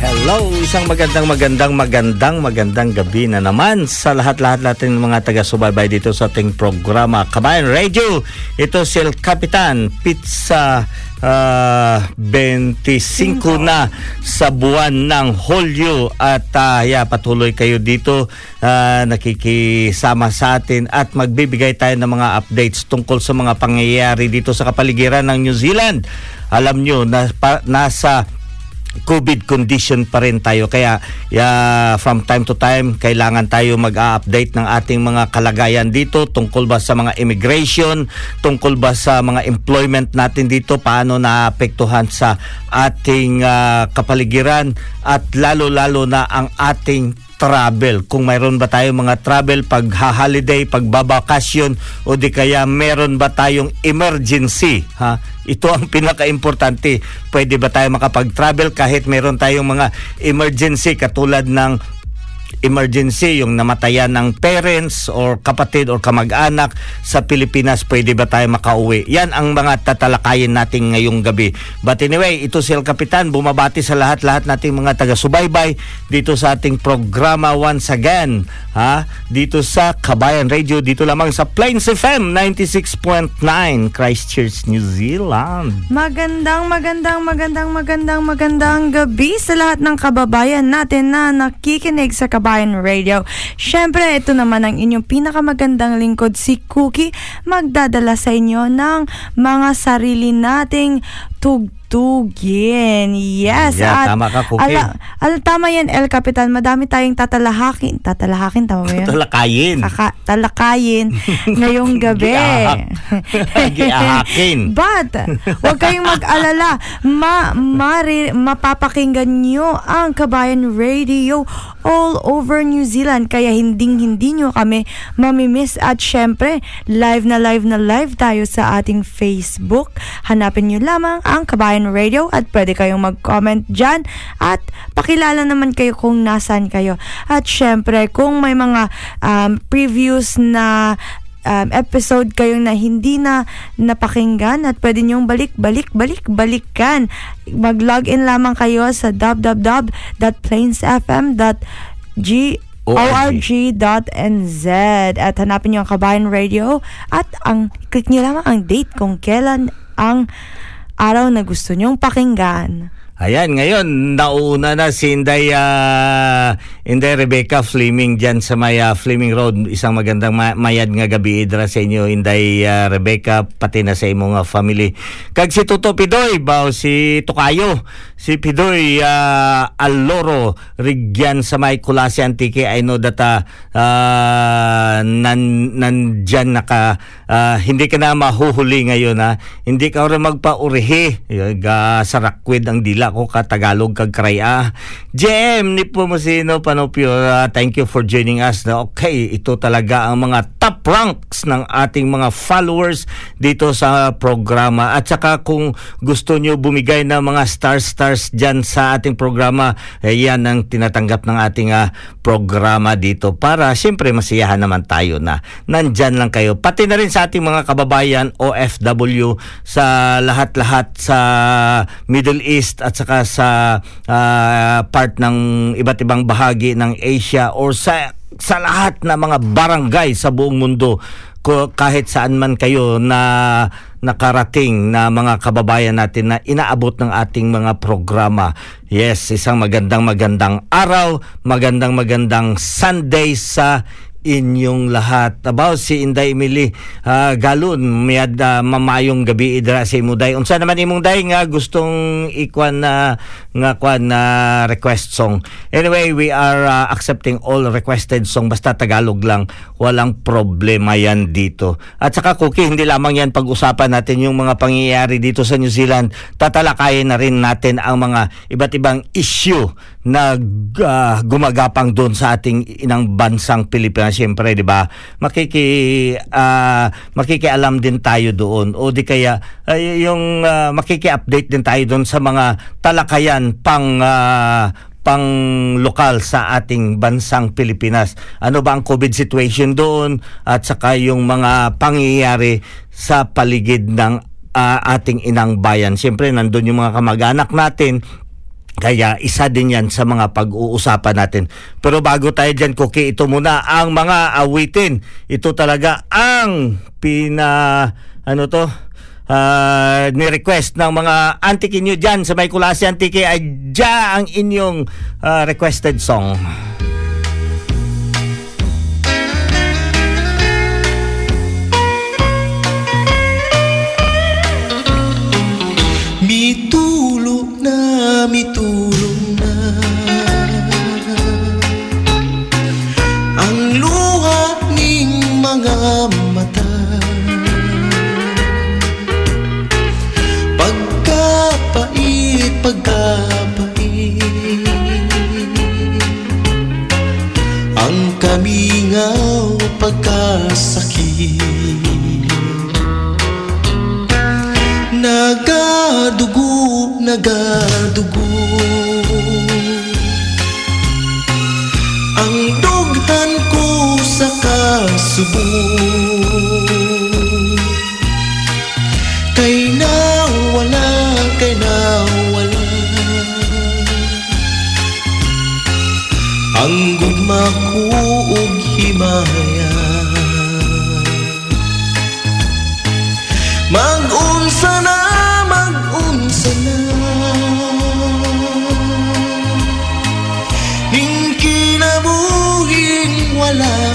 Hello, isang magandang magandang magandang magandang gabi na naman sa lahat-lahat natin mga taga-subaybay dito sa ating programa Kabayan Radio. Ito si El Capitan Pizza ah, 25 na sa buwan ng Hulyo at ah, yeah, patuloy kayo dito ah, nakikisama sa atin at magbibigay tayo ng mga updates tungkol sa mga pangyayari dito sa kapaligiran ng New Zealand. Alam nyo, na, pa, nasa COVID condition pa rin tayo. Kaya yeah, from time to time kailangan tayo mag-update ng ating mga kalagayan dito tungkol ba sa mga immigration, tungkol ba sa mga employment natin dito, paano naapektuhan sa ating ah, kapaligiran at lalo-lalo na ang ating travel. Kung mayroon ba tayong mga travel pag holiday, pag babakasyon o di kaya meron ba tayong emergency, ha? Ito ang pinaka-importante. Pwede ba tayo makapag-travel kahit meron tayong mga emergency katulad ng emergency, yung namatayan ng parents or kapatid or kamag-anak sa Pilipinas, pwede ba tayo makauwi? Yan ang mga tatalakayin natin ngayong gabi. But anyway, ito si El Capitan, bumabati sa lahat-lahat nating mga taga-subaybay dito sa ating programa once again. Ha? Dito sa Kabayan Radio, dito lamang sa Plains FM 96.9, Christchurch, New Zealand. Magandang, magandang, magandang, magandang, magandang gabi sa lahat ng kababayan natin na nakikinig sa Kabayan Radio. Siyempre, ito naman ang inyong pinakamagandang lingkod, si Cookie, magdadala sa inyo ng mga sarili nating tugtugin. Yes. Yeah, tama ka, Cookie. Ala, ala, tama yan, El Capitan. Madami tayong tatalahakin. Tatalahakin, tama ba yan? Talakayin. Kaka- talakayin ngayong gabi. Giahak. Giahakin. But, huwag kayong mag-alala. Ma, mari, mapapakinggan nyo ang Kabayan Radio all over New Zealand. Kaya hinding-hindi nyo kami mamimiss. At syempre, live na live na live tayo sa ating Facebook. Hanapin nyo lamang ang Kabayan Radio at pwede kayong mag-comment dyan at pakilala naman kayo kung nasan kayo. At syempre, kung may mga um, previews na um, episode kayo na hindi na napakinggan at pwede niyong balik, balik, balik, balikan. Mag-login lamang kayo sa www.plainsfm.g org.nz at hanapin niyo ang Kabayan Radio at ang click niyo lamang ang date kung kailan ang araw na gusto niyong pakinggan. Ayan, ngayon, nauna na si Inday, uh, Inday Rebecca Fleming dyan sa may uh, Fleming Road. Isang magandang ma- mayad nga gabi idra sa inyo, Inday uh, Rebecca, pati na sa imong uh, family. Kag si Tuto Pidoy, bao si Tukayo, si Pidoy uh, Aloro, Rigyan sa may Kulasi Antique. I know that uh, uh, nan, nandyan naka, uh, hindi ka na mahuhuli ngayon ha. Hindi ka rin magpaurihi. Ga sarakwid ang dila ko ka Tagalog kag Kraya. JM ni po mo sino Panopio. Uh, thank you for joining us. Na okay, ito talaga ang mga top ranks ng ating mga followers dito sa programa. At saka kung gusto nyo bumigay ng mga stars stars dyan sa ating programa, eh, yan ang tinatanggap ng ating uh, programa dito para siyempre masiyahan naman tayo na nandyan lang kayo. Pati na rin sa ating mga kababayan OFW sa lahat-lahat sa Middle East at saka sa uh, part ng iba't ibang bahagi ng Asia or sa sa lahat na mga barangay sa buong mundo kahit saan man kayo na nakarating na mga kababayan natin na inaabot ng ating mga programa. Yes, isang magandang magandang araw, magandang magandang Sunday sa inyong lahat. About si Inday Emily uh, Galun, miyad uh, mamayong gabi idra sa imuday. Unsa naman imong day nga gustong ikwan na nga kwan na request song. Anyway, we are uh, accepting all requested song basta Tagalog lang. Walang problema yan dito. At saka Cookie, hindi lamang yan pag-usapan natin yung mga pangyayari dito sa New Zealand. Tatalakayin na rin natin ang mga iba't ibang issue na uh, gumagapang doon sa ating inang bansang Pilipinas siyempre, 'di ba? Makiki uh, makikialam din tayo doon o di kaya uh, yung uh, makiki-update din tayo doon sa mga talakayan pang uh, pang lokal sa ating bansang Pilipinas. Ano ba ang COVID situation doon at saka yung mga pangyayari sa paligid ng uh, ating inang bayan. Siyempre, nandun yung mga kamag-anak natin kaya isa din yan sa mga pag-uusapan natin. Pero bago tayo dyan, Cookie, ito muna ang mga awitin. Ito talaga ang pina... Ano to? Uh, ni-request ng mga antiki nyo dyan sa may kulasi antiki ay dya ang inyong uh, requested song. Mitulong na. Ang luha ning mga mata. Pagkapait, pagkapait Ang kamingaw, pagkasakit Nagadugo, nagadugo. Ang dugtan ko sa kasubo. Kay nawala, kay nawala. Ang gugma ko og himaya. Mag-unsa na, mag-unsa na. Ning kinabuhing wala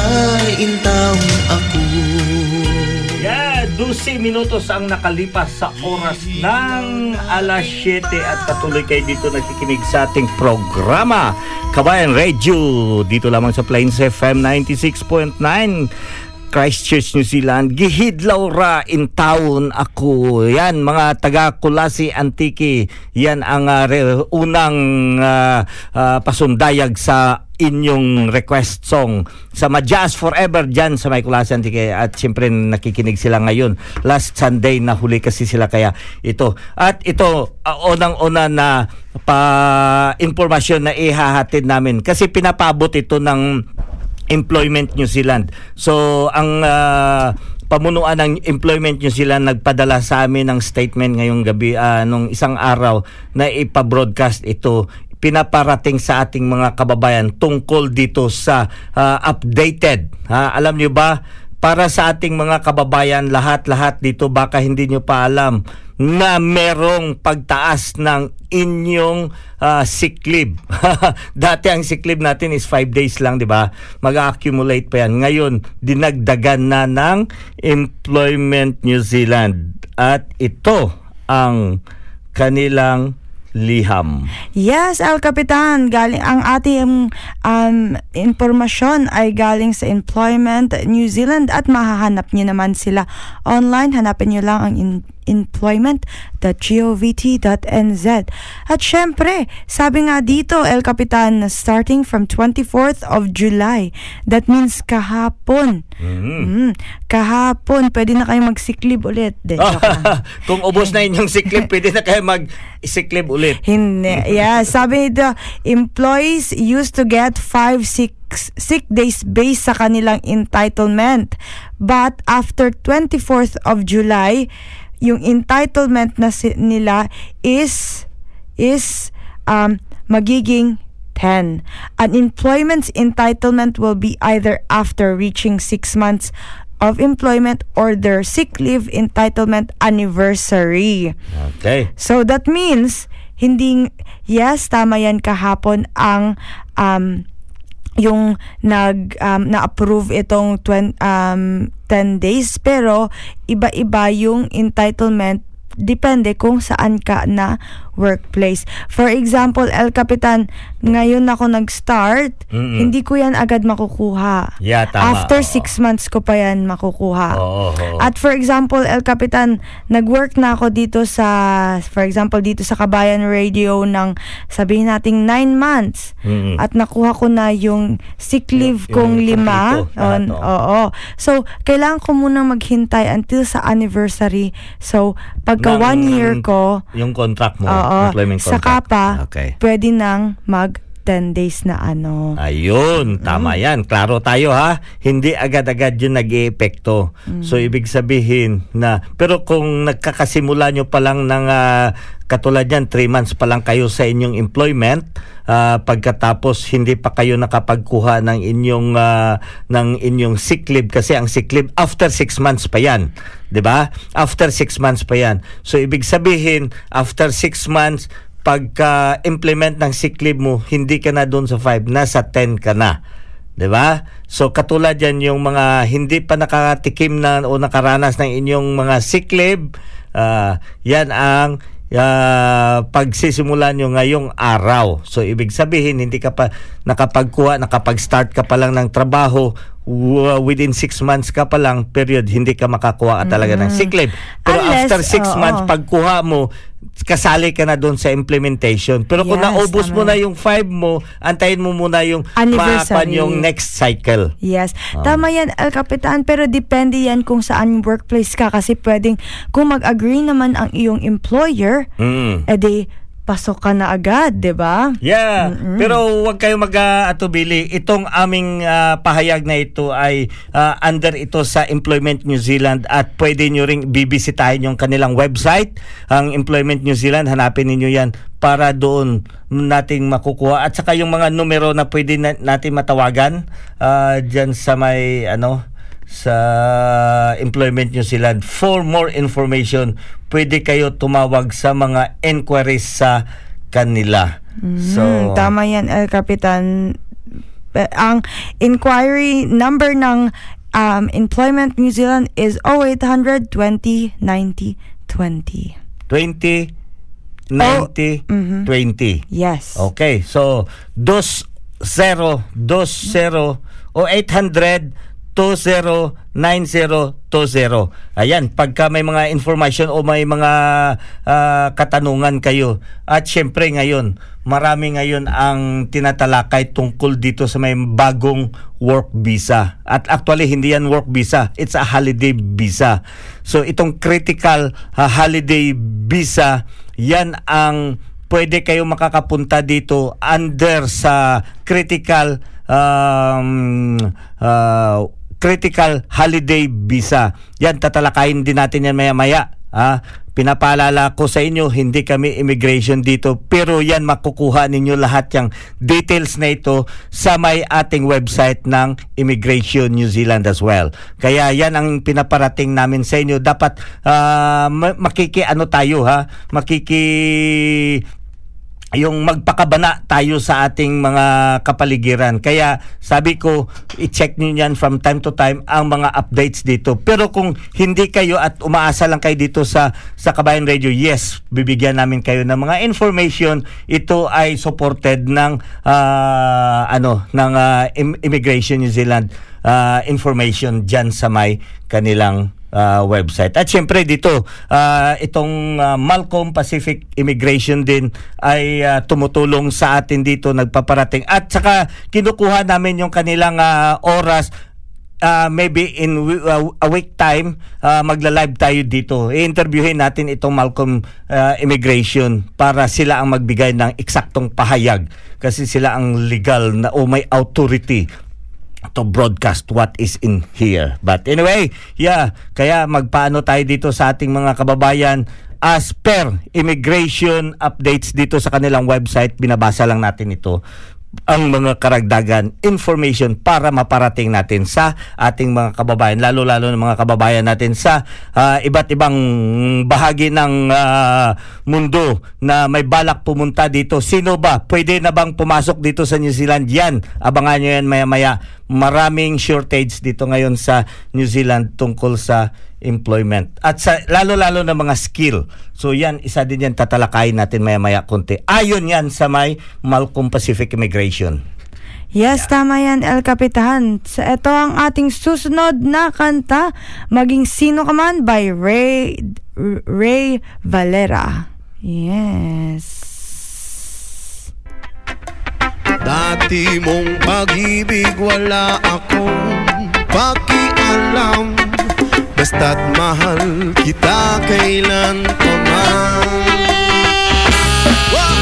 Ihilaw na intam ako. Yeah, 12 minutos ang nakalipas sa oras ng alas 7 at patuloy kayo dito nakikinig sa ating programa. Kabayan Radio dito lamang sa Plains FM 96.9 Christchurch, New Zealand. Gihidlaw ra in town ako. Yan, mga taga Kulasi Antiki. Yan ang re- unang ah, ah, pasundayag sa inyong request song sa Majas Forever dyan sa may Kulasi Antiki. At siyempre nakikinig sila ngayon. Last Sunday na huli kasi sila kaya ito. At ito, ah, unang-una na pa informasyon na ihahatid namin. Kasi pinapabot ito ng Employment New Zealand. So ang ah, pamunuan ng Employment New Zealand nagpadala sa amin ng statement ngayong gabi ah, nung isang araw na ipa-broadcast ito pinaparating sa ating mga kababayan tungkol dito sa ah, updated. Ha? Alam niyo ba para sa ating mga kababayan lahat-lahat dito baka hindi nyo pa alam na merong pagtaas ng inyong ah, sick. Dati ang sick natin is 5 days lang, di ba? Mag-accumulate pa yan. Ngayon, dinagdagan na ng Employment New Zealand. At ito ang kanilang liham. Yes, El Capitan, galing ang ating um, impormasyon ay galing sa Employment New Zealand at mahahanap niyo naman sila online. Hanapin niyo lang ang in- employment.govt.nz. At syempre, sabi nga dito, El Capitan, starting from 24th of July, that means kahapon. Mm, kahapon, pwede na kayo mag-sick-leave ulit. De, lang. Kung ubos na inyong sick leave, pwede na kayo mag-sick leave ulit. Hindi. Yeah, sabi nito, employees used to get five sick sick days based sa kanilang entitlement. But after 24th of July, yung entitlement na si- nila is is um, magiging 10. An employment's entitlement will be either after reaching 6 months of employment or their sick leave entitlement anniversary. Okay. So that means hindi yes tama yan kahapon ang um yung nag um, na-approve itong 20, um, 10 days. Pero iba-iba yung entitlement. Depende kung saan ka na workplace. For example, El Capitan, ngayon ako nag-start, Mm-mm. hindi ko yan agad makukuha. Yeah, tama. After Oo. six months ko pa yan makukuha. Oo, oo. At for example, El Capitan, nag-work na ako dito sa, for example, dito sa Kabayan Radio ng sabihin nating nine months. Mm-mm. At nakuha ko na yung sick leave Yung- kong yung lima. lahat, On- oo. oo. So, kailangan ko munang maghintay until sa anniversary. So, pagka Ng- one year ko, Yung contract mo, oo, employment saka contract. pa, Okay. pwede nang mag 10 days na ano. Ayun, tama Mm. yan. Klaro tayo ha. Hindi agad-agad yun nag epekto Mm. So, ibig sabihin na, pero kung nagkakasimula nyo pa lang ng, ah, katulad yan, 3 months pa lang kayo sa inyong employment, ah, pagkatapos hindi pa kayo nakapagkuha ng inyong, ah, ng inyong sick leave, kasi ang sick leave, after 6 months pa yan. 'di ba? After 6 months pa yan. So, ibig sabihin, after 6 months, pagka-implement ng sick leave mo, hindi ka na doon sa 5, nasa 10 ka na. 'Di ba? So katulad yan yung mga hindi pa nakatikim na o nakaranas ng inyong mga sick leave, ah, yan ang ah, pagsisimulan nyo ngayong araw. So ibig sabihin hindi ka pa nakapagkuha, nakapag-start ka pa lang ng trabaho within 6 months ka pa lang period hindi ka makakuha ka talaga ng sick leave. Pero Unless, after 6 oo. months pagkuha mo kasali ka na doon sa implementation. Pero kung Yes, naubos mo tama. na yung 5 mo, antayin mo muna yung maakuan yung next cycle. Yes. Ah. Tama yan, El Capitan. Pero depende yan kung saan workplace ka. Kasi pwedeng, kung mag-agree naman ang iyong employer, Mm. edi pasok ka na agad, di ba? Yeah, pero huwag kayo mag-atubili. Itong aming ah, pahayag na ito ay ah, under ito sa Employment New Zealand at pwede nyo ring bibisitahin yung kanilang website, ang Employment New Zealand. Hanapin ninyo yan para doon nating makukuha. At saka yung mga numero na pwede na, natin matawagan ah, dyan sa may ano sa Employment New Zealand. For more information, pwede kayo tumawag sa mga inquiries sa kanila. So, Hmm, tama yan, El Capitan. Ang inquiry number ng um, Employment New Zealand is 0800 20 90 20. 20, 90, mhm. 20. Yes. Okay, so 20, 20 o 800 209020. Ayan, pagka may mga information o may mga ah, katanungan kayo. At syempre ngayon, marami ngayon ang tinatalakay tungkol dito sa may bagong work visa. At actually, hindi yan work visa. It's a holiday visa. So, itong critical ah, holiday visa, yan ang pwede kayo makakapunta dito under sa critical um, uh, critical holiday visa. Yan, tatalakayin din natin yan maya-maya. Ah, pinapaalala ko sa inyo, hindi kami immigration dito, pero yan makukuha ninyo lahat yung details na ito sa may ating website ng Immigration New Zealand as well. Kaya yan ang pinaparating namin sa inyo. Dapat ah, ma- makiki ano tayo ha, makiki yung magpakabana tayo sa ating mga kapaligiran. Kaya sabi ko, i-check nyo yan from time to time ang mga updates dito. Pero kung hindi kayo at umaasa lang kayo dito sa sa Kabayan Radio, yes, bibigyan namin kayo ng mga information. Ito ay supported ng ah, ano ng Im- Immigration New Zealand ah, information diyan sa may kanilang ah, website. At syempre dito, ah, itong ah, Malcolm Pacific Immigration din ay ah, tumutulong sa atin dito, nagpaparating. At saka kinukuha namin yung kanilang ah, oras uh, maybe in uh, a week time uh, magla-live tayo dito. I-interviewin natin itong Malcolm uh, Immigration para sila ang magbigay ng eksaktong pahayag kasi sila ang legal na o may authority to broadcast what is in here. But anyway, yeah, kaya magpaano tayo dito sa ating mga kababayan as per immigration updates dito sa kanilang website, binabasa lang natin ito ang mga karagdagan information para maparating natin sa ating mga kababayan lalo-lalo ng mga kababayan natin sa ah, iba't ibang bahagi ng ah, mundo na may balak pumunta dito. Sino ba? Pwede na bang pumasok dito sa New Zealand? Yan. Abangan nyo yan maya-maya. Maraming shortage dito ngayon sa New Zealand tungkol sa employment at sa lalo-lalo na mga skill. So yan isa din yan tatalakayin natin maya-maya konti. Ayon yan sa may Malcolm Pacific Immigration. Yes, tama yan, El Capitan. So, ito ang ating susunod na kanta, Maging Sino Ka Man by Ray, Ray Valera. Yes. Dati mong pag-ibig wala akong pakialam Basta't mahal kita kailan pa man Wow!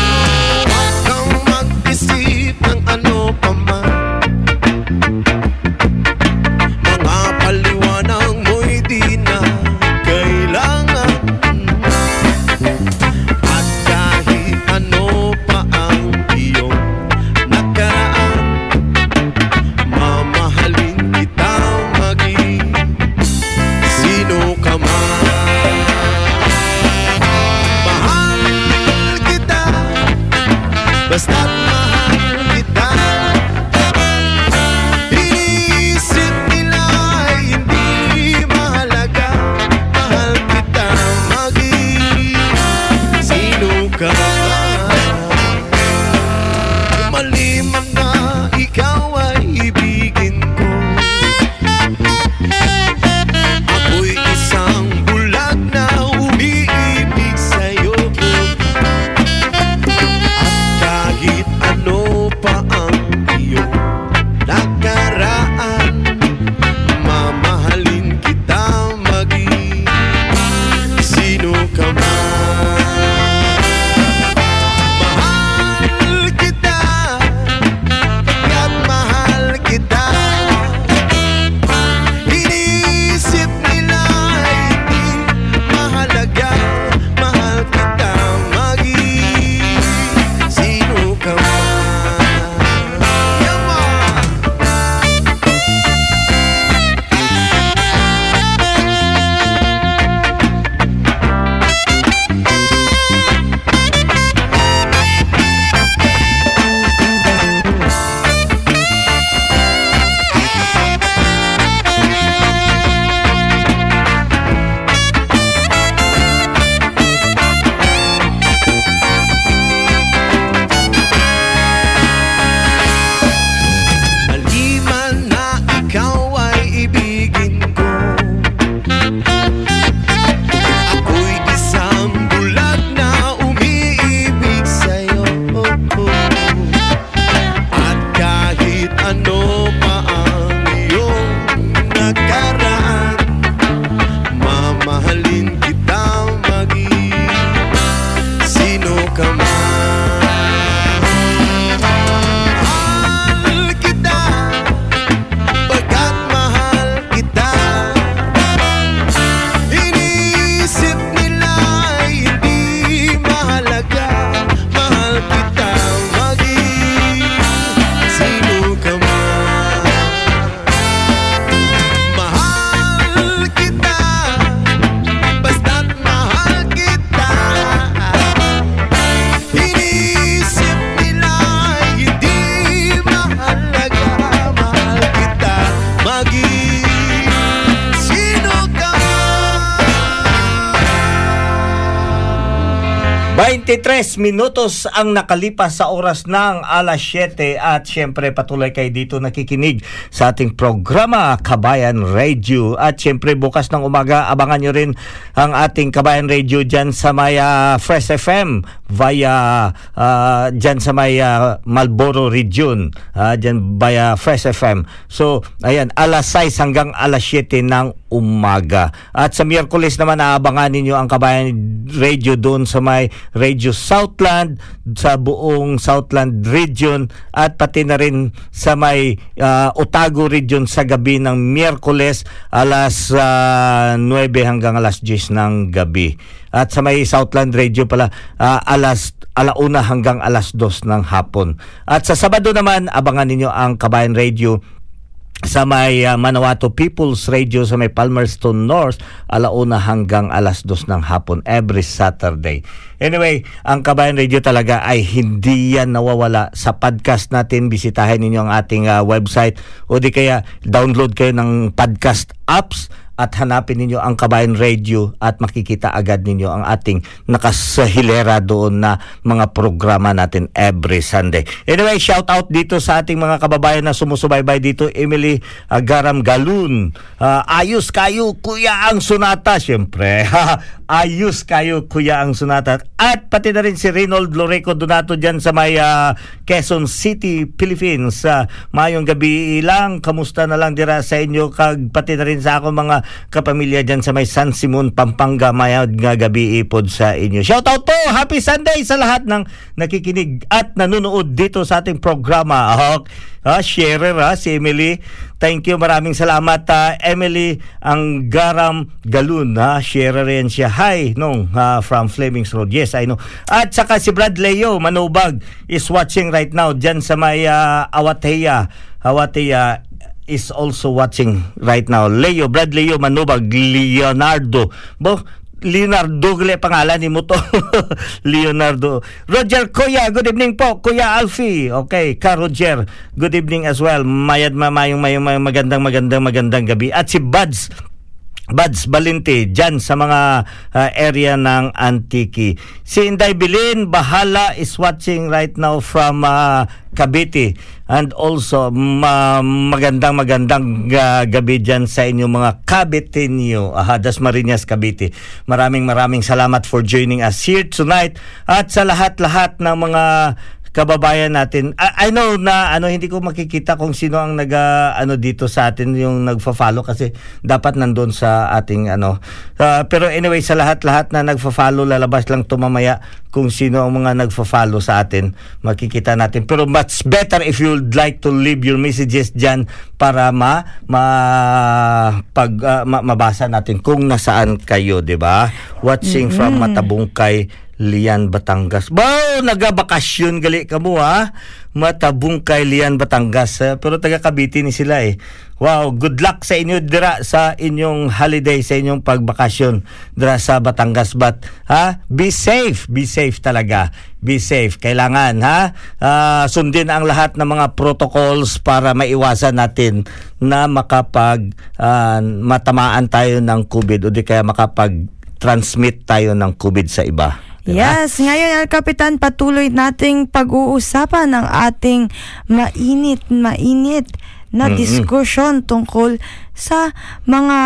23 minutos ang nakalipas sa oras ng alas 7 at syempre patuloy kayo dito nakikinig sa ating programa Kabayan Radio. At syempre bukas ng umaga abangan nyo rin ang ating Kabayan Radio dyan sa may ah, Fresh FM via ah, dyan sa may ah, Malboro region ah, dyan via Fresh FM so ayan alas 6 hanggang alas 7 ng umaga. At sa Miyerkules naman aabangan ninyo ang Kabayan Radio doon sa may Radio Southland sa buong Southland region at pati na rin sa may ah, Otago region sa gabi ng Miyerkules alas ah, 9 hanggang alas 10 ng gabi. At sa may Southland Radio pala ah, alas alauna hanggang alas 2 ng hapon. At sa Sabado naman abangan ninyo ang Kabayan Radio sa may uh, Manawato People's Radio sa may Palmerston North alauna hanggang alas dos ng hapon every Saturday. Anyway, ang Kabayan Radio talaga ay hindi yan nawawala sa podcast natin. Bisitahin ninyo ang ating uh, website o di kaya download kayo ng podcast apps at hanapin ninyo ang Kabayan Radio at makikita agad ninyo ang ating nakasahilera doon na mga programa natin every Sunday. Anyway, shout out dito sa ating mga kababayan na sumusubaybay dito. Emily uh, Garam Galun. Uh, ayos kayo, kuya ang sunata. Siyempre, ayos kayo, kuya ang sunata. At pati na rin si Reynold Loreco Donato dyan sa may uh, Quezon City, Philippines. Uh, mayong gabi lang, kamusta na lang dira sa inyo kag pati na rin sa ako mga kapamilya dyan sa may San Simon, Pampanga, mayad nga gabi ipod sa inyo. Shout out po! Happy Sunday sa lahat ng nakikinig at nanonood dito sa ating programa. Ah, ah, sharer ha, si Emily. Thank you, maraming salamat ah, Emily ang Garam Galun ha, sharer yan siya. Hi, nung ah, from Flemings Road. Yes, I know. At saka si Brad Leo Manubag is watching right now dyan sa may ah, Awateya. Awateya is also watching right now. Leo, Brad Leo Manubag, Leonardo. Bo, Leonardo gali pangalan ni mo to. Leonardo. Roger Kuya, good evening po. Kuya Alfie. Okay, ka Roger. Good evening as well. Mayad mamayong mayong, mayong magandang magandang magandang gabi. At si Buds Buds Balinte dyan sa mga uh, area ng Antiki. Si Inday Bilin Bahala is watching right now from uh, Cavite and also ma- magandang magandang uh, gabi dyan sa inyo mga Caviteño. Aha, Das Marinas Cavite. Maraming maraming salamat for joining us here tonight at sa lahat-lahat ng mga kababayan natin. I, I know na ano hindi ko makikita kung sino ang nag uh, ano dito sa atin yung nagfa-follow kasi dapat nandoon sa ating ano. Uh, pero anyway sa lahat-lahat na nagfa-follow lalabas lang to mamaya kung sino ang mga nagfa-follow sa atin. Makikita natin. Pero much better if you would like to leave your messages diyan para ma, ma pag uh, ma, mabasa natin kung nasaan kayo, 'di ba? Watching mm-hmm. from Matabungkay Lian Batangas. Bao, nagabakasyon gali ka mo ha. Matabong kay Lian Batangas. Eh, pero taga Cavite ni sila eh. Wow, good luck sa inyo dira sa inyong holiday, sa inyong pagbakasyon dira sa Batangas. But ha, be safe, be safe talaga. Be safe. Kailangan ha, uh, sundin ang lahat ng mga protocols para maiwasan natin na makapag uh, matamaan tayo ng COVID o di kaya makapag transmit tayo ng COVID sa iba. Diba? Yes, ngayon El Kapitan patuloy nating pag-uusapan ng ating mainit, mainit na mm-hmm. diskusyon tungkol sa mga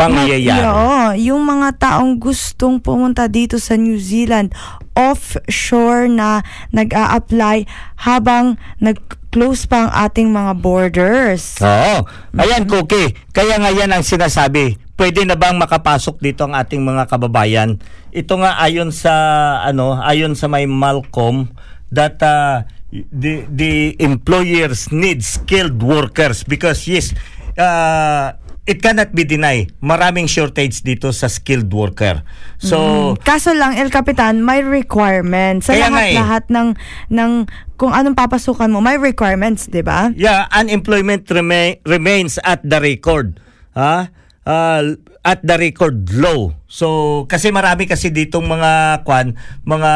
pangyayari. Oo, yung mga taong gustong pumunta dito sa New Zealand offshore na nag-a-apply habang nag-close pa ang ating mga borders. Oo. Ayan, Cookie. Kaya nga yan ang sinasabi pwede na bang makapasok dito ang ating mga kababayan? Ito nga ayon sa ano, ayon sa may Malcolm that uh, the the employers need skilled workers because yes, uh, it cannot be denied. Maraming shortage dito sa skilled worker. So, mm, kaso lang El Capitan, may requirements sa lahat-lahat eh. ng ng kung anong papasukan mo, may requirements, 'di ba? Yeah, unemployment rema- remains at the record. Ha? Uh, at the record low. So kasi marami kasi ditong mga kwan, mga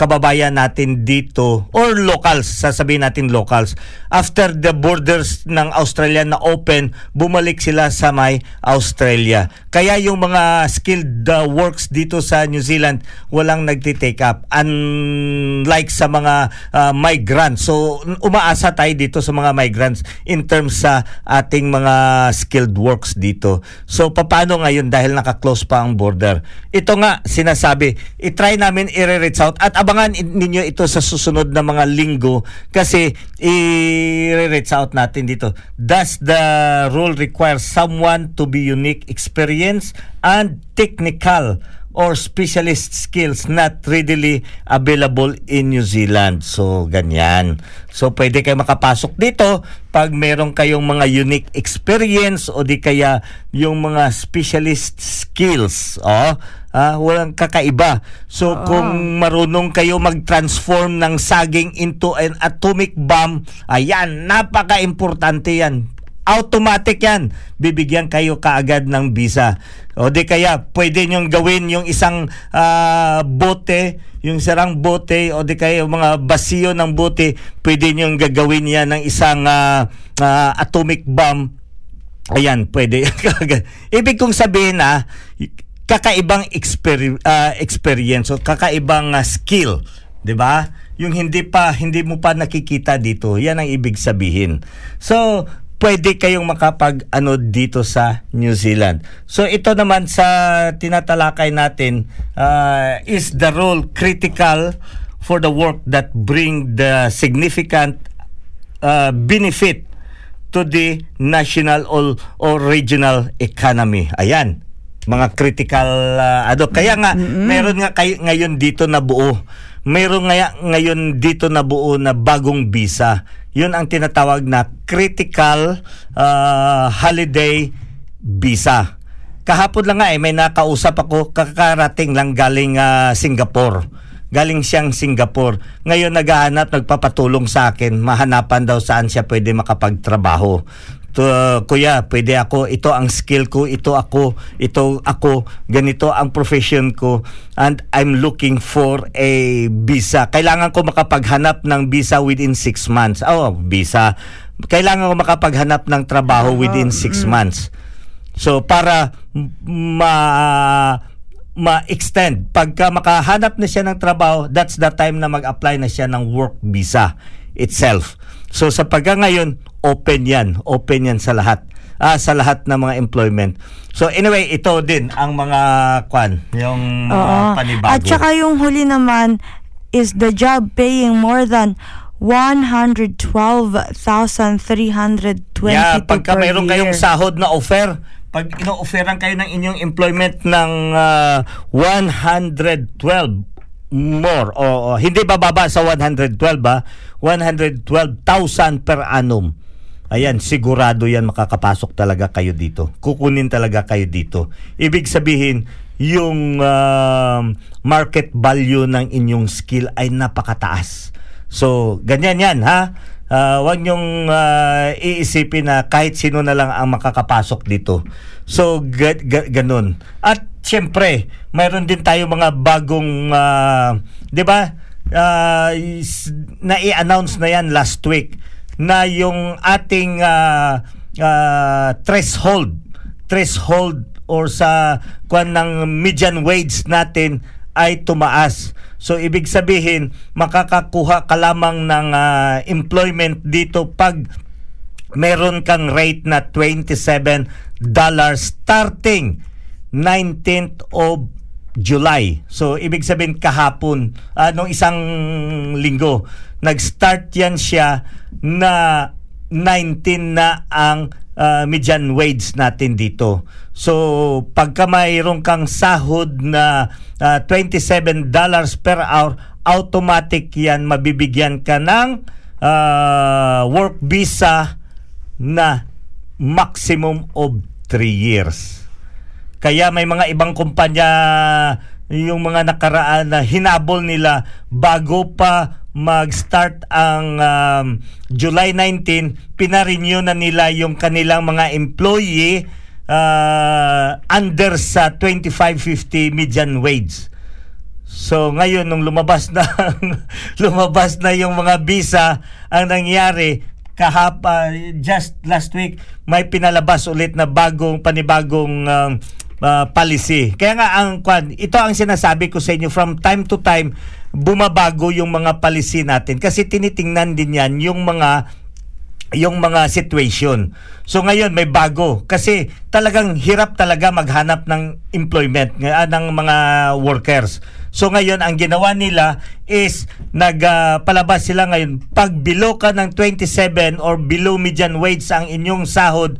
kababayan natin dito or locals, sasabihin natin locals. After the borders ng Australia na open, bumalik sila sa may Australia. Kaya yung mga skilled uh, works dito sa New Zealand walang nagti-take up unlike sa mga uh, migrants. So umaasa tayo dito sa mga migrants in terms sa ating mga skilled works dito. So paano ngayon dahil naka-close pa ang border? Ito nga sinasabi, i-try namin i-reach out at abangan ninyo ito sa susunod na mga linggo kasi i-reach out natin dito. Does the rule require someone to be unique experience and technical or specialist skills not readily available in New Zealand. So, ganyan. So, pwede kayo makapasok dito pag meron kayong mga unique experience o di kaya yung mga specialist skills. Oh, ah, walang kakaiba. So, oh. kung marunong kayo mag-transform ng saging into an atomic bomb, ayan, napaka-importante yan automatic yan. Bibigyan kayo kaagad ng visa. O di kaya pwede nyong gawin yung isang uh, bote, yung sarang bote o di kaya yung mga basiyo ng bote, pwede nyong gagawin yan ng isang uh, uh, atomic bomb Ayan, pwede. Ibig kong sabihin na kakaibang exper- ah, experience o kakaibang ah, skill, 'di ba? Yung hindi pa hindi mo pa nakikita dito, 'yan ang ibig sabihin. So, pwede kayong makapag ano dito sa New Zealand. So ito naman sa tinatalakay natin ah, is the role critical for the work that bring the significant uh, benefit to the national or, or regional economy. Ayan, mga critical uh, ano kaya nga meron nga kay, ngayon dito na buo. Meron nga ngayon dito na buo na bagong visa. 'Yun ang tinatawag na critical uh, holiday visa. Kahapon lang nga eh, may nakausap ako, kakarating lang galing ah, Singapore. Galing siyang Singapore. Ngayon naghahanap, nagpapatulong sa akin, mahanapan daw saan siya pwede makapagtrabaho. To, kuya, pwede ako, ito ang skill ko, ito ako, ito ako, ganito ang profession ko, and I'm looking for a visa. Kailangan ko makapaghanap ng visa within 6 months. Oh, visa. Kailangan ko makapaghanap ng trabaho within 6 months. So para ma ma-extend pagka makahanap na siya ng trabaho, that's the time na mag-apply na siya ng work visa itself. So sa pagka ngayon, open 'yan, open 'yan sa lahat. Ah, sa lahat ng mga employment. So anyway, ito din ang mga kwan, yung Oo. mga panibago. At saka yung huli naman is the job paying more than 112,322 Yeah, pagka per mayroon year. kayong sahod na offer, pag ino-offeran kayo ng inyong employment ng ah, 112 more o o, hindi bababa sa 112 ba 112,000 per annum. Ayan sigurado yan makakapasok talaga kayo dito. Kukunin talaga kayo dito. Ibig sabihin yung um, market value ng inyong skill ay napakataas. So ganyan yan ha Ah, wag niyong ah, iisipin na kahit sino na lang ang makakapasok dito. So, ga- ga- ganun. At syempre, mayroon din tayo mga bagong, ah, di ba, is- na-i-announce na yan last week na yung ating ah, ah, threshold, threshold or sa kwan ng median wage natin ay tumaas. So ibig sabihin makakakuha ka lamang ng ah, employment dito pag meron kang rate na 27 dollars starting 19th of July. So ibig sabihin kahapon anong isang linggo nag-start yan siya na 19 na ang ah, median wage natin dito. So pagka mayroon kang sahod na ah, 27 dollars per hour, automatic yan mabibigyan ka ng ah, work visa na maximum of 3 years. Kaya may mga ibang kumpanya yung mga nakaraan na hinabol nila bago pa mag-start ang um, July 19, pinarenew na nila yung kanilang mga employee uh, under sa 2550 median wage. So ngayon nung lumabas na lumabas na yung mga visa ang nangyari kahapa just last week may pinalabas ulit na bagong panibagong um, uh, policy. Kaya nga ang kwan, ito ang sinasabi ko sa inyo from time to time bumabago yung mga policy natin kasi tinitingnan din yan yung mga yung mga situation. So ngayon may bago kasi talagang hirap talaga maghanap ng employment ng, ah, ng mga workers. So ngayon ang ginawa nila is nagpalabas sila ngayon pag below ka ng 27 or below median wage ang inyong sahod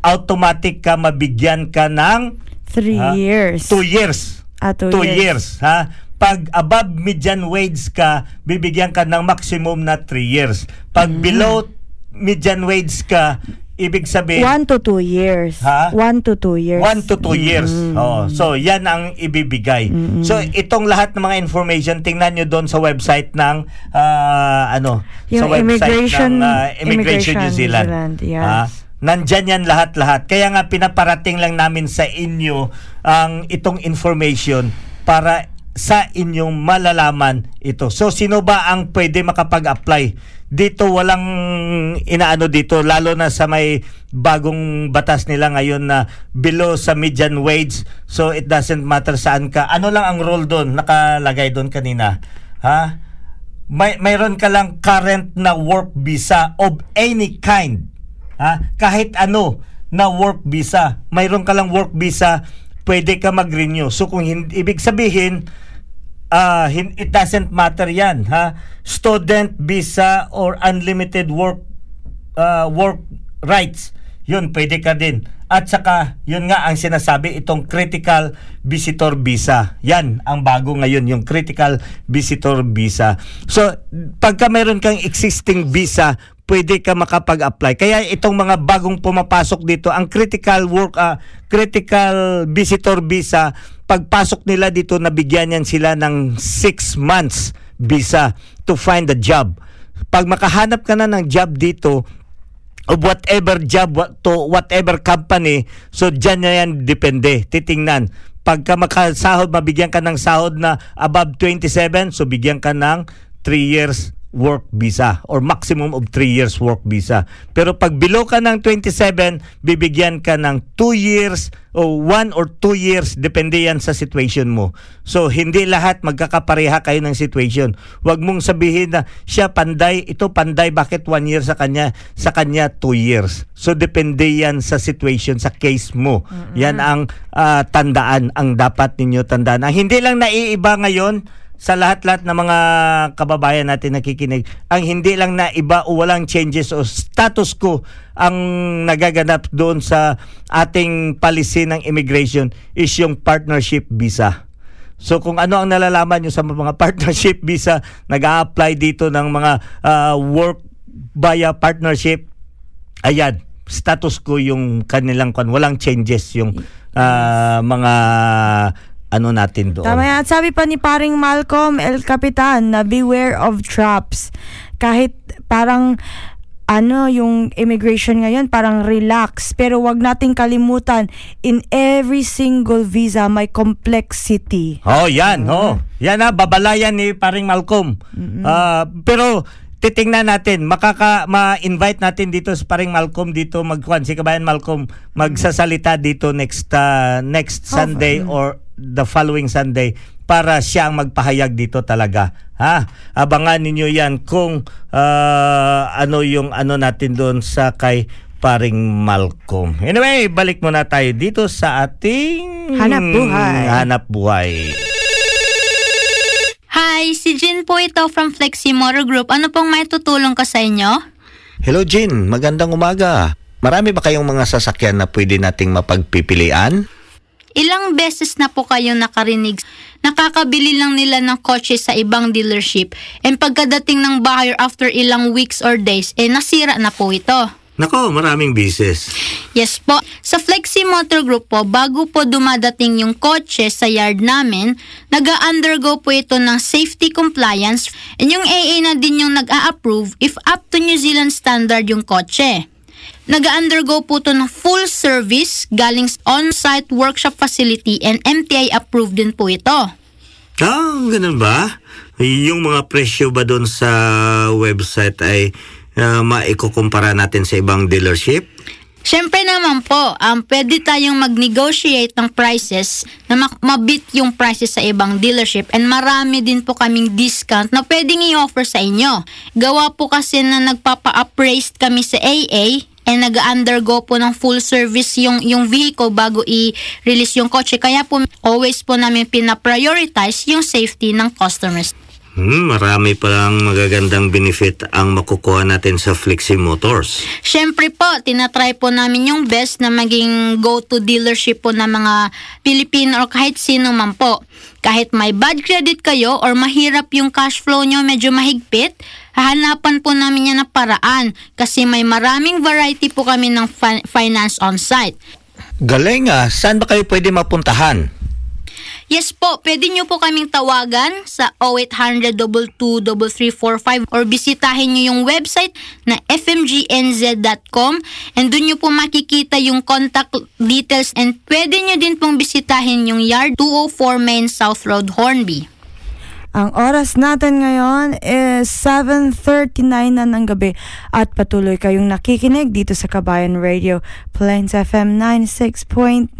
automatic ka mabigyan ka ng Three ha, years. two years. Ah, two Two years. years, ha? Pag above median wage ka, bibigyan ka ng maximum na 3 years. Pag Mm. below median wage ka, ibig sabihin One to two years. Ha? One to two years. 1 to 2 years. Oh, so yan ang ibibigay. So itong lahat ng mga information tingnan niyo doon sa website ng ah, ano, Yung sa website Immigration- ng ah, Immigration, New Immigration Zealand. New Zealand, yes. Ah, nandyan yan lahat-lahat. Kaya nga pinaparating lang namin sa inyo ang itong information para sa inyong malalaman ito. So sino ba ang pwede makapag-apply? Dito walang inaano dito lalo na sa may bagong batas nila ngayon na below sa median wage. So it doesn't matter saan ka. Ano lang ang role doon? Nakalagay doon kanina. Ha? May mayroon ka lang current na work visa of any kind. Ha? Kahit ano na work visa. Mayroon ka lang work visa, pwede ka mag-renew. So kung hindi, ibig sabihin, uh, it doesn't matter yan. Ha? Student visa or unlimited work uh, work rights. Yun, pwede ka din. At saka, yun nga ang sinasabi, itong critical visitor visa. Yan ang bago ngayon, yung critical visitor visa. So, pagka meron kang existing visa, pwede ka makapag-apply. Kaya itong mga bagong pumapasok dito, ang critical work, uh, critical visitor visa, pagpasok nila dito, nabigyan yan sila ng 6 months visa to find a job. Pag makahanap ka na ng job dito, of whatever job to whatever company so dyan na yan depende titingnan pagka makasahod mabigyan ka ng sahod na above 27 so bigyan ka ng 3 years work visa or maximum of 3 years work visa. Pero pag below ka ng 27, bibigyan ka ng 2 years o 1 or 2 years depende yan sa situation mo. So hindi lahat magkakapareha kayo ng situation. Huwag mong sabihin na siya panday, ito panday bakit 1 year sa kanya, sa kanya 2 years. So depende yan sa situation, sa case mo. Mm-hmm. Yan ang uh, tandaan, ang dapat ninyo tandaan. Ang hindi lang naiiba ngayon sa lahat-lahat ng mga kababayan natin nakikinig, ang hindi lang na iba o walang changes o status quo ang nagaganap doon sa ating policy ng immigration is yung partnership visa. So kung ano ang nalalaman nyo sa mga partnership visa, nag apply dito ng mga uh, work via partnership, ayan, status ko yung kanilang kan walang changes yung uh, mga ano natin doon. Tama yan. At sabi pa ni paring Malcolm El Capitan na beware of traps. Kahit parang ano yung immigration ngayon parang relax pero wag nating kalimutan in every single visa may complexity. Oh, yan, mm-hmm. oh. Yan na babalayan ni paring Malcolm. Mm-hmm. Uh, pero titingnan natin makaka ma-invite natin dito sa paring Malcolm dito magkuan si kabayan Malcolm magsasalita dito next uh, next Sunday oh, or the following Sunday para siya ang magpahayag dito talaga. Ha? Abangan ninyo yan kung uh, ano yung ano natin doon sa kay paring Malcolm. Anyway, balik muna tayo dito sa ating hanap buhay. Hanap buhay. Hi, si Jin po ito from Flexi Motor Group. Ano pong may tutulong ka sa inyo? Hello Jin, magandang umaga. Marami ba kayong mga sasakyan na pwede nating mapagpipilian? Ilang beses na po kayo nakarinig. Nakakabili lang nila ng kotse sa ibang dealership and pagkadating ng buyer after ilang weeks or days, eh nasira na po ito. Nako, maraming bises. Yes po. Sa Flexi Motor Group po, bago po dumadating yung kotse sa yard namin, nag-undergo po ito ng safety compliance and yung AA na din yung nag-a-approve if up to New Zealand standard yung kotse nag-undergo po to ng full service galing on-site workshop facility and MTI approved din po ito. Ah, ganun ba? Yung mga presyo ba doon sa website ay uh, maikukumpara natin sa ibang dealership? Siyempre naman po, um, pwede tayong mag-negotiate ng prices na mabit yung prices sa ibang dealership and marami din po kaming discount na pwedeng i-offer sa inyo. Gawa po kasi na nagpapa-appraised kami sa AA and nag-undergo po ng full service yung, yung vehicle bago i-release yung kotse. Kaya po always po namin pina-prioritize yung safety ng customers. Hmm, marami palang magagandang benefit ang makukuha natin sa Flexi Motors. Siyempre po, tinatry po namin yung best na maging go-to dealership po ng mga Pilipino or kahit sino man po. Kahit may bad credit kayo or mahirap yung cash flow nyo, medyo mahigpit, hahanapan po namin yan na paraan kasi may maraming variety po kami ng fi- finance on site. Galing ah, saan ba kayo pwede mapuntahan? Yes po, pwede nyo po kaming tawagan sa 0800 22345 or bisitahin nyo yung website na fmgnz.com and doon nyo po makikita yung contact details and pwede nyo din pong bisitahin yung yard 204 Main South Road, Hornby. Ang oras natin ngayon is 7.39 na ng gabi at patuloy kayong nakikinig dito sa Kabayan Radio, Plains FM 96.9.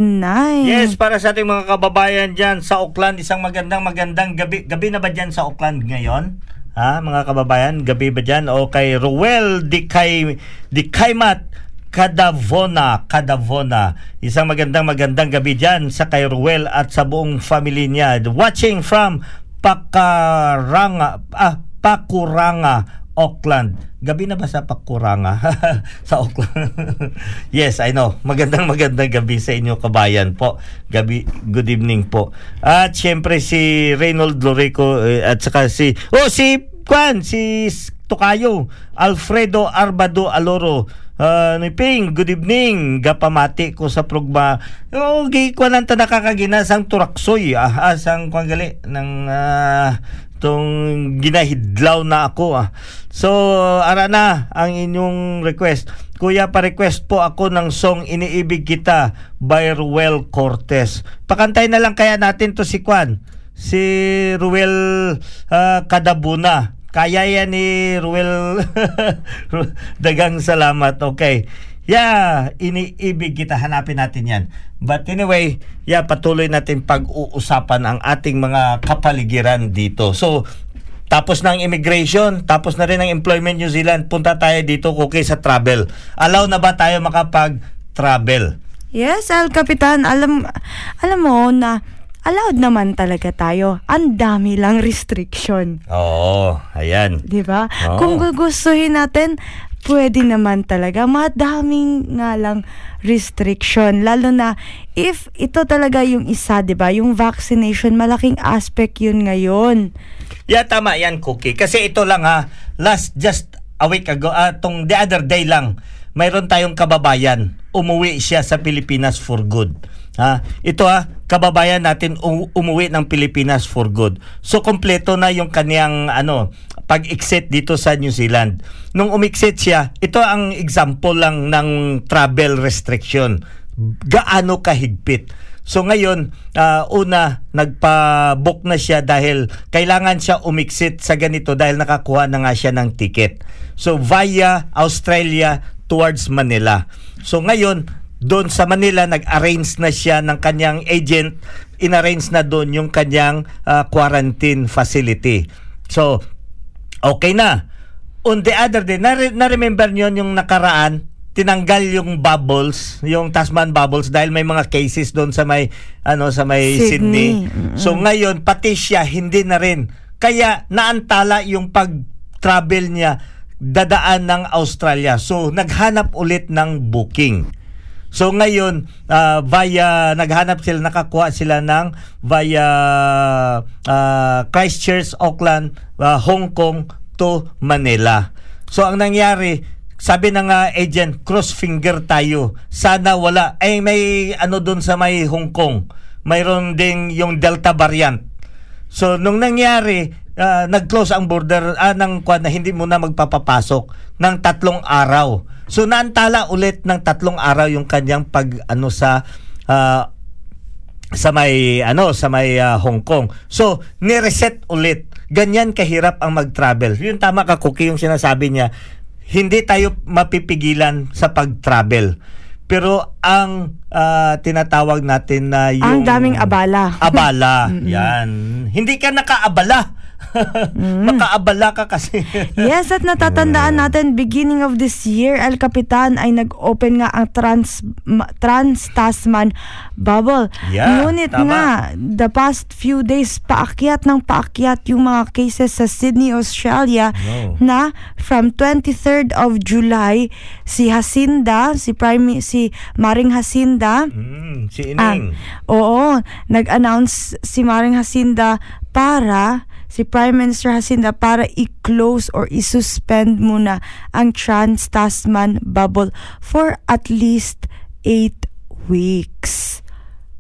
Yes, para sa ating mga kababayan dyan sa Auckland, isang magandang magandang gabi. Gabi na ba dyan sa Auckland ngayon? Ha, mga kababayan, gabi ba dyan? O kay Ruel Dikay, Dikaymat Kadavona, Kadavona. Isang magandang magandang gabi dyan sa kay Ruel at sa buong family niya. Watching from Pakaranga, ah, Pakuranga, Auckland. Gabi na ba sa Pakuranga? sa Auckland. yes, I know. Magandang magandang gabi sa inyo kabayan po. Gabi, good evening po. At syempre si Reynold Loreco eh, at saka si Oh, si Kwan, si Tokayo, Alfredo Arbado Aloro. Uh, Ping, good evening. Gapamati ko sa progba. O, gi ko nang nakakagina sang turaksoy. Ah, ah sang kwan gali ng ah, tong ginahidlaw na ako ah. So, ara na ang inyong request. Kuya, pa-request po ako ng song Iniibig Kita by Ruel Cortez. Pakantay na lang kaya natin to si Kwan. Si Ruel ah, Kadabuna. Kaya yan ni Ruel. Dagang salamat. Okay. Yeah, iniibig kita. Hanapin natin yan. But anyway, yeah, patuloy natin pag-uusapan ang ating mga kapaligiran dito. So, tapos ang immigration, tapos na rin ang employment New Zealand, punta tayo dito, okay, sa travel. Allow na ba tayo makapag-travel? Yes, Al Kapitan, alam alam mo na allowed naman talaga tayo. Ang dami lang restriction. Oo, ayan. 'Di ba? Kung gugustuhin natin, pwede naman talaga. Madaming nga lang restriction. Lalo na if ito talaga yung isa, 'di ba? Yung vaccination, malaking aspect yun ngayon. Yeah, tama yan, Cookie. Kasi ito lang ha, last just a week ago, ah, tong the other day lang, mayroon tayong kababayan. Umuwi siya sa Pilipinas for good. Ha? Ito ha, kababayan natin u- umuwi ng Pilipinas for good. So kompleto na yung kaniyang ano, pag-exit dito sa New Zealand. Nung umexit siya, ito ang example lang ng travel restriction. Gaano kahigpit. So ngayon, ah, una, nagpa-book na siya dahil kailangan siya umixit sa ganito dahil nakakuha na nga siya ng ticket. So via Australia towards Manila. So ngayon, doon sa Manila, nag-arrange na siya ng kanyang agent, inarrange na doon yung kanyang ah, quarantine facility. So, okay na. On the other day, na- na-remember nyo yung nakaraan, tinanggal yung bubbles, yung Tasman bubbles dahil may mga cases doon sa may ano sa may Sydney. Sydney. So ngayon pati siya hindi na rin. Kaya naantala yung pag-travel niya dadaan ng Australia. So naghanap ulit ng booking. So ngayon ah, via naghanap sila nakakuha sila ng via ah, Christchurch, Auckland, ah, Hong Kong to Manila. So ang nangyari sabi ng ah, agent cross finger tayo. Sana wala ay may ano doon sa may Hong Kong. Mayroon ding yung Delta variant. So nung nangyari ah, nag-close ang border ah, ng kwan na hindi muna magpapapasok ng tatlong araw. So naantala ulit ng tatlong araw yung kanyang pag ano sa ah, sa may ano sa may ah, Hong Kong. So ni-reset ulit. Ganyan kahirap ang mag-travel. Yung tama ka Cookie yung sinasabi niya. Hindi tayo mapipigilan sa pag-travel. Pero ang ah, tinatawag natin na yung Ang daming abala. abala. Yan. Hindi ka nakaabala. Makaabala ka kasi. Yes, at natatandaan natin, beginning of this year, El Capitan ay nag-open nga ang Trans, ma- Trans-Tasman Bubble. Yeah, Ngunit tama. nga, the past few days, paakyat ng paakyat yung mga cases sa Sydney, Australia No. na from 23rd of July, si Hacinda, si Prime, si Maring Hacinda, Mm, si Ah, Ining. oo, nag-announce si Maring Hacinda para si Prime Minister Hacinda para i-close or i-suspend muna ang Trans-Tasman bubble for at least 8 weeks.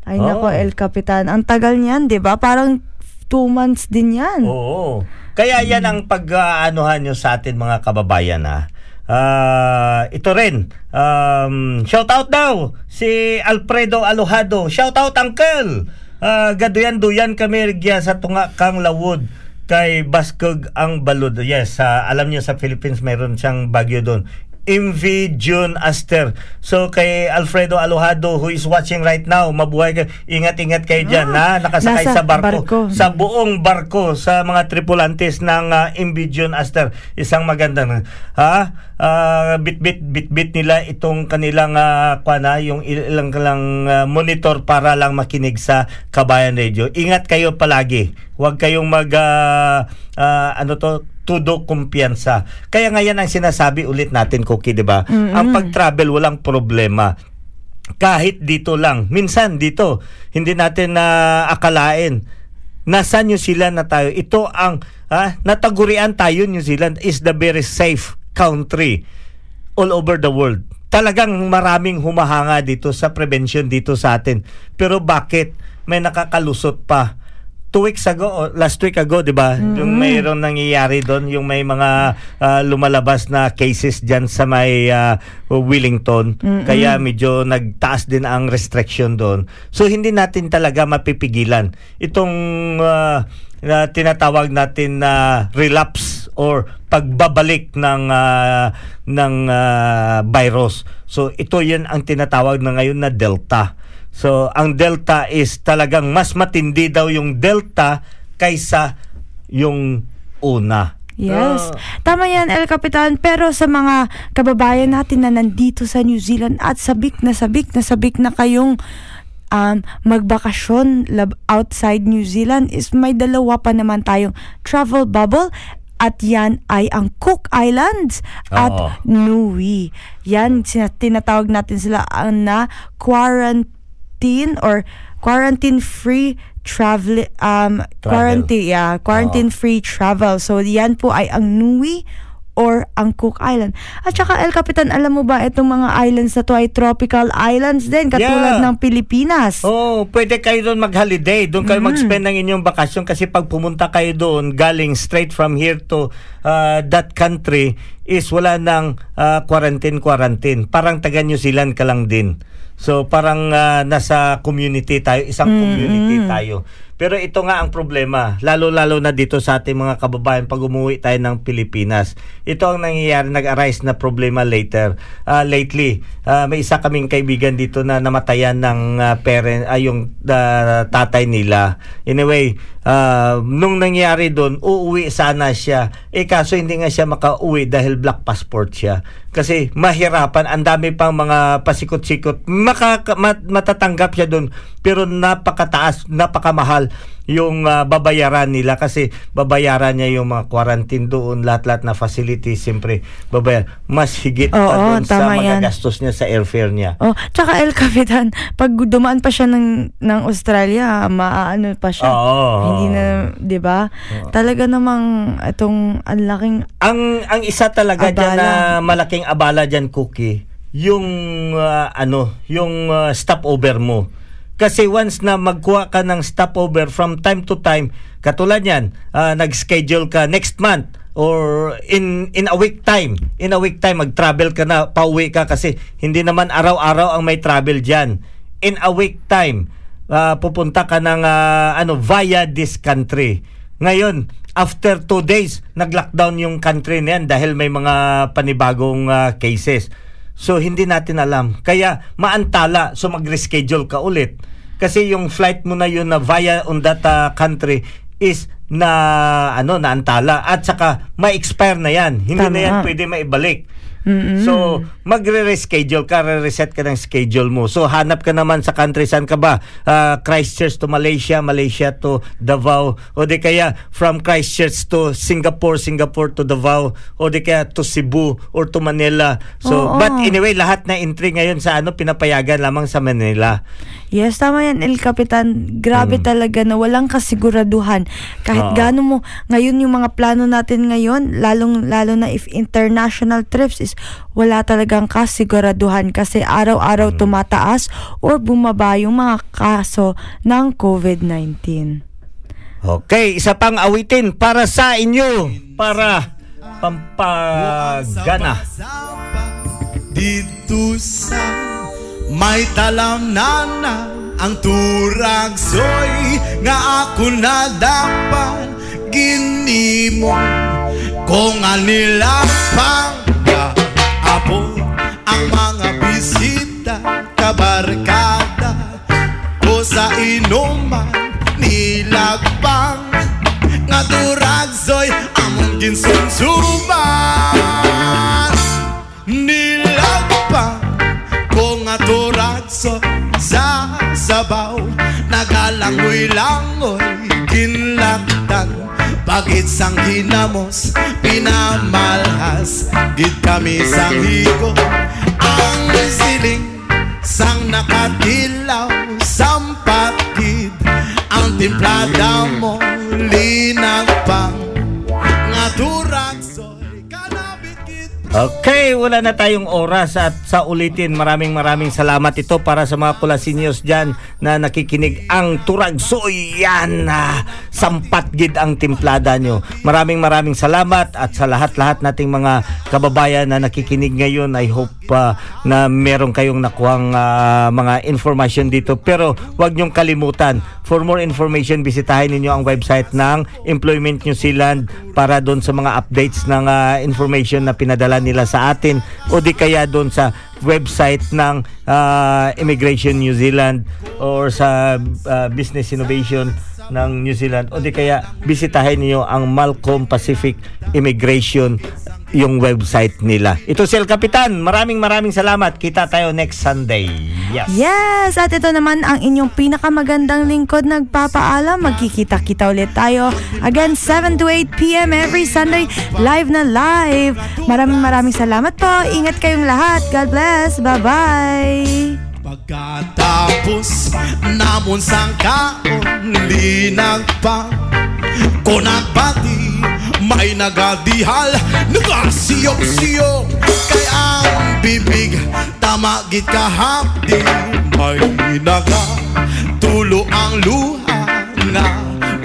Ay Oh. nako, El Capitan. Ang tagal niyan, di ba? Parang two months din yan. Oo. Kaya yan ang pag-aanuhan nyo sa atin mga kababayan ha. Ah, ito rin. Um, shout out daw si Alfredo Alojado. Shout out uncle. Ah, gaduyan-duyan kami rigya sa tunga kang lawod kay Baskog ang balod. Yes, ah, alam niyo sa Philippines mayroon siyang bagyo doon. MV June Aster. So kay Alfredo Alojado who is watching right now, mabuhay ka. Ingat-ingat kayo diyan Ah, ha. Nakasakay sa barko, barko. sa buong barko sa mga tripulantes ng uh, MV June Aster. Isang magandang ha Ah, bit-bit bit-bit nila itong kanilang uh, na yung il- ilang lang ah, monitor para lang makinig sa Kabayan Radio. Ingat kayo palagi. Huwag kayong mag ah, ah, ano to tudo kumpiyansa. Kaya ngayon ang sinasabi ulit natin, Cookie, di ba? Ang pag-travel walang problema kahit dito lang. Minsan dito, hindi natin na akalain. Nasa New Zealand na tayo. Ito ang ah, natagurian tayo New Zealand is the very safe country all over the world. Talagang maraming humahanga dito sa prevention dito sa atin. Pero bakit may nakakalusot pa? Two weeks ago, last week ago, di ba? Yung mayroon nangyayari doon, yung may mga ah, lumalabas na cases dyan sa may ah, Wellington. Kaya medyo nagtaas din ang restriction doon. So hindi natin talaga mapipigilan. Itong ah, na tinatawag natin na relapse or pagbabalik ng ah, ng ah, virus. So ito 'yun ang tinatawag na ngayon na delta. So ang delta is talagang mas matindi daw yung delta kaysa yung una. Yes. Ah. Tama yan, El Capitan. Pero sa mga kababayan natin na nandito sa New Zealand at sabik na sabik na sabik na kayong um, magbakasyon lab- outside New Zealand is may dalawa pa naman tayong travel bubble at yan ay ang Cook Islands at Oo. Nui. Yan, tinatawag natin sila ang na quarantine or quarantine free travel um quarantine yeah quarantine free travel so yan po ay ang Nui or ang Cook Island. At saka El Capitan, alam mo ba itong mga islands na to ay tropical islands din katulad Yeah. ng Pilipinas. Oh, pwede kayo doon mag-holiday. Doon kayo mag-spend ng inyong bakasyon kasi pag pumunta kayo doon, galing straight from here to uh, that country is wala nang uh, quarantine-quarantine. Parang taga New Zealand ka lang din. So parang uh, nasa community tayo, isang community tayo. Pero ito nga ang problema, lalo-lalo na dito sa ating mga kababayan pag umuwi tayo ng Pilipinas. Ito ang nangyayari, nag-arise na problema later. Ah, lately, ah, may isa kaming kaibigan dito na namatayan ng ah, parent, ay yung ah, tatay nila. Anyway, ah, nung nangyari doon, uuwi sana siya. Eh kaso hindi nga siya makauwi dahil black passport siya. Kasi mahirapan, ang dami pang mga pasikot-sikot. Makaka, mat- matatanggap siya doon, pero napakataas, napakamahal yung ah, babayaran nila kasi babayaran niya yung mga quarantine doon, lahat-lahat na facilities, siyempre babayar. Mas higit pa Oo, doon sa tama yan. magagastos niya sa airfare niya. Oh, tsaka El Capitan, pag dumaan pa siya ng ng Australia, maaano pa siya. Oo. Hindi na, 'di ba? Talaga namang itong ang laking Ang ang isa talaga diyan Abala. na malaking abala diyan cookie, yung ah, ano, yung ah, stopover mo. Kasi once na magkuha ka ng stopover from time to time, katulad yan, ah, nag-schedule ka next month or in in a week time, in a week time mag-travel ka na, pauwi ka kasi hindi naman araw-araw ang may travel diyan. In a week time, ah, pupunta ka ng ah, ano via this country. Ngayon, after two days, nag-lockdown yung country na yan dahil may mga panibagong ah, cases. So, hindi natin alam. Kaya, maantala. So, mag-reschedule ka ulit. Kasi yung flight mo na yun na via on that ah, country is na ano naantala at saka ma-expire na yan. Hindi na Tama. yan pwede maibalik. So, magre-reschedule ka, re-reset ka ng schedule mo. So, hanap ka naman sa country, saan ka ba? Ah, Christchurch to Malaysia, Malaysia to Davao, o di kaya from Christchurch to Singapore, Singapore to Davao, o di kaya to Cebu or to Manila. So, Oo. but anyway, lahat na entry ngayon sa ano, pinapayagan lamang sa Manila. Yes, tama yan, El Capitan. Grabe Mm. talaga na walang kasiguraduhan. Kahit Oo. gaano mo, ngayon yung mga plano natin ngayon, lalong, lalo na if international trips is wala talagang kasiguraduhan kasi araw-araw tumataas or bumaba yung mga kaso ng COVID-19. Okay, isa pang awitin para sa inyo. Para pampagana. Dito sa may talamnana ang turagsoy nga ako na dapat ginimo kung anila pang ang mga bisita kabarkada o sa inuman nilagpang nga turagsoy among ginsumsuman nilagpang ko nga turagso sa sabaw. Nagalangoy-langoy kinlaktan Pagit sang hinamos, pinamalhas? Gid kami sang higo Ang siling sang nakatilaw Sampat gid ang timplada mo Linag pang Okay, wala na tayong oras at sa ulitin, maraming maraming salamat ito para sa mga kulasinyos dyan na nakikinig ang turagsoy yan na sampat gid ang timplada nyo. Maraming maraming salamat at sa lahat-lahat nating mga kababayan na nakikinig ngayon, I hope uh, na meron kayong nakuhang uh, mga information dito. Pero huwag nyong kalimutan, for more information, bisitahin ninyo ang website ng Employment New Zealand para doon sa mga updates ng uh, information na pinadala nila sa atin o di kaya doon sa website ng uh, Immigration New Zealand or sa uh, Business Innovation ng New Zealand o di kaya bisitahin niyo ang Malcolm Pacific Immigration yung website nila. Ito si El Capitan. Maraming maraming salamat. Kita tayo next Sunday. Yes. Yes! At ito naman ang inyong pinakamagandang lingkod nagpapaalam. Magkikita-kita ulit tayo. Again, 7 to 8 p.m. every Sunday. Live na live. Maraming maraming salamat po. Ingat kayong lahat. God bless. Bye-bye. Pagkatapos namon sang kaon linag pa ko nagbati may nagadihal nagasiyok-siyok kay ang bibig. Tama git kahapdi may naga. Tulo ang luha nga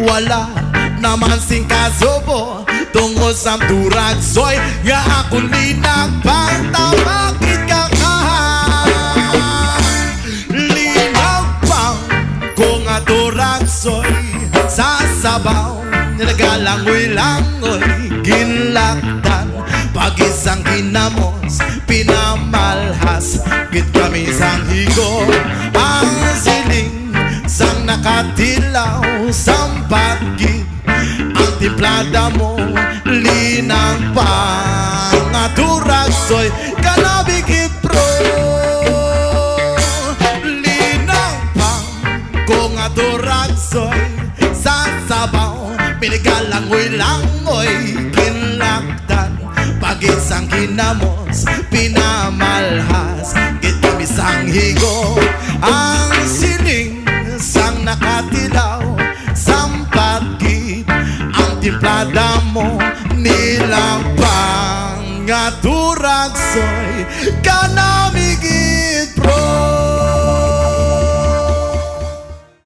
wala naman sing kasobo tungo sa turag soy nga ako linag pa tama git kahapdi sabaw Nagalangoy-langoy ginlaktan Pag-isang kinamos pinamalhas Git kami sang higo. Ang siling Sang nakatilaw sampat gid Ang timplada mo linang pang Aturagsoy sabaw Pinigalangoy-langoy kinlaktan Pag-isang kinamos pinamalhas. Kita misang higo ang siling Sang nakatilaw. Sampat gid Ang timplada mo nilang pang Aturagsoy kanami